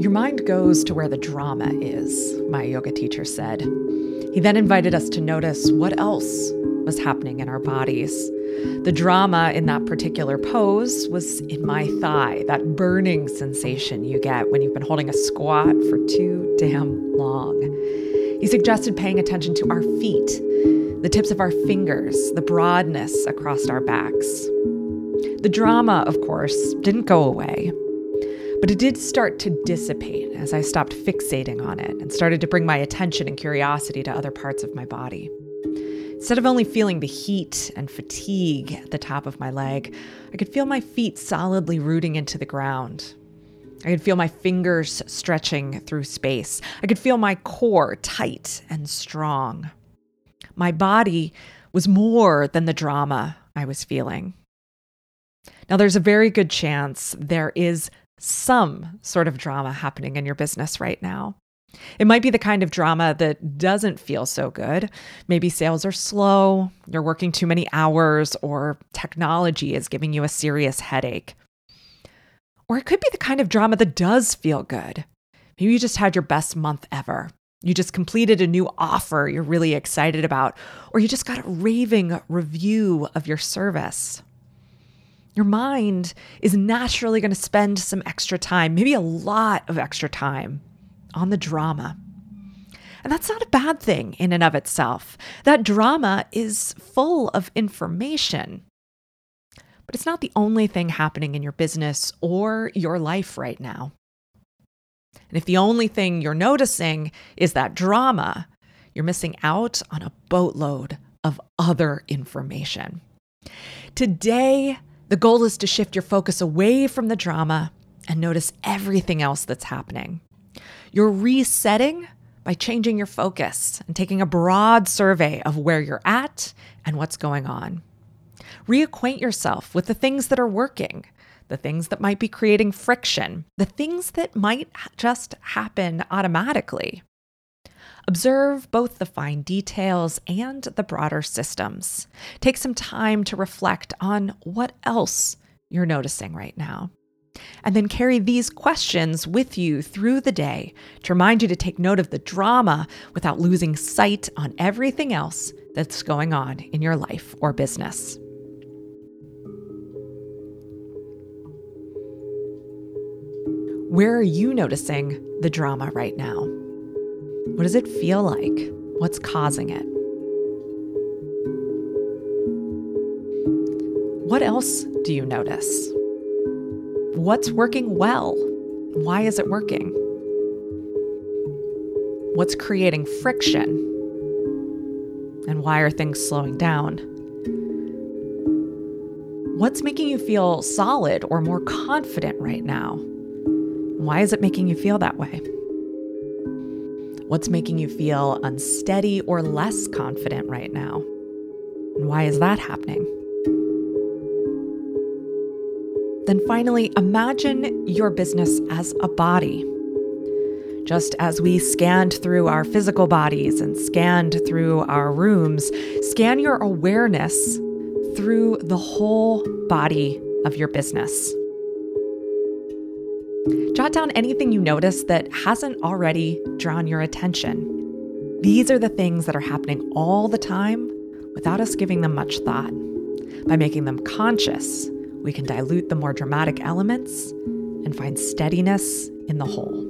Your mind goes to where the drama is, my yoga teacher said. He then invited us to notice what else was happening in our bodies. The drama in that particular pose was in my thigh, that burning sensation you get when you've been holding a squat for too damn long. He suggested paying attention to our feet, the tips of our fingers, the broadness across our backs. The drama, of course, didn't go away, but it did start to dissipate as I stopped fixating on it and started to bring my attention and curiosity to other parts of my body. Instead of only feeling the heat and fatigue at the top of my leg, I could feel my feet solidly rooting into the ground. I could feel my fingers stretching through space. I could feel my core tight and strong. My body was more than the drama I was feeling. Now, there's a very good chance there is some sort of drama happening in your business right now. It might be the kind of drama that doesn't feel so good. Maybe sales are slow, you're working too many hours, or technology is giving you a serious headache. Or it could be the kind of drama that does feel good. Maybe you just had your best month ever. You just completed a new offer you're really excited about, or you just got a raving review of your service. Your mind is naturally going to spend some extra time, maybe a lot of extra time, on the drama. And that's not a bad thing in and of itself. That drama is full of information. But it's not the only thing happening in your business or your life right now. And if the only thing you're noticing is that drama, you're missing out on a boatload of other information. Today, the goal is to shift your focus away from the drama and notice everything else that's happening. You're resetting by changing your focus and taking a broad survey of where you're at and what's going on. Reacquaint yourself with the things that are working, the things that might be creating friction, the things that might just happen automatically. Observe both the fine details and the broader systems. Take some time to reflect on what else you're noticing right now. And then carry these questions with you through the day to remind you to take note of the drama without losing sight on everything else that's going on in your life or business. Where are you noticing the drama right now? What does it feel like? What's causing it? What else do you notice? What's working well? Why is it working? What's creating friction? And why are things slowing down? What's making you feel solid or more confident right now? Why is it making you feel that way? What's making you feel unsteady or less confident right now? And why is that happening? Then finally, imagine your business as a body. Just as we scanned through our physical bodies and scanned through our rooms, scan your awareness through the whole body of your business. Jot down anything you notice that hasn't already drawn your attention. These are the things that are happening all the time without us giving them much thought. By making them conscious, we can dilute the more dramatic elements and find steadiness in the whole.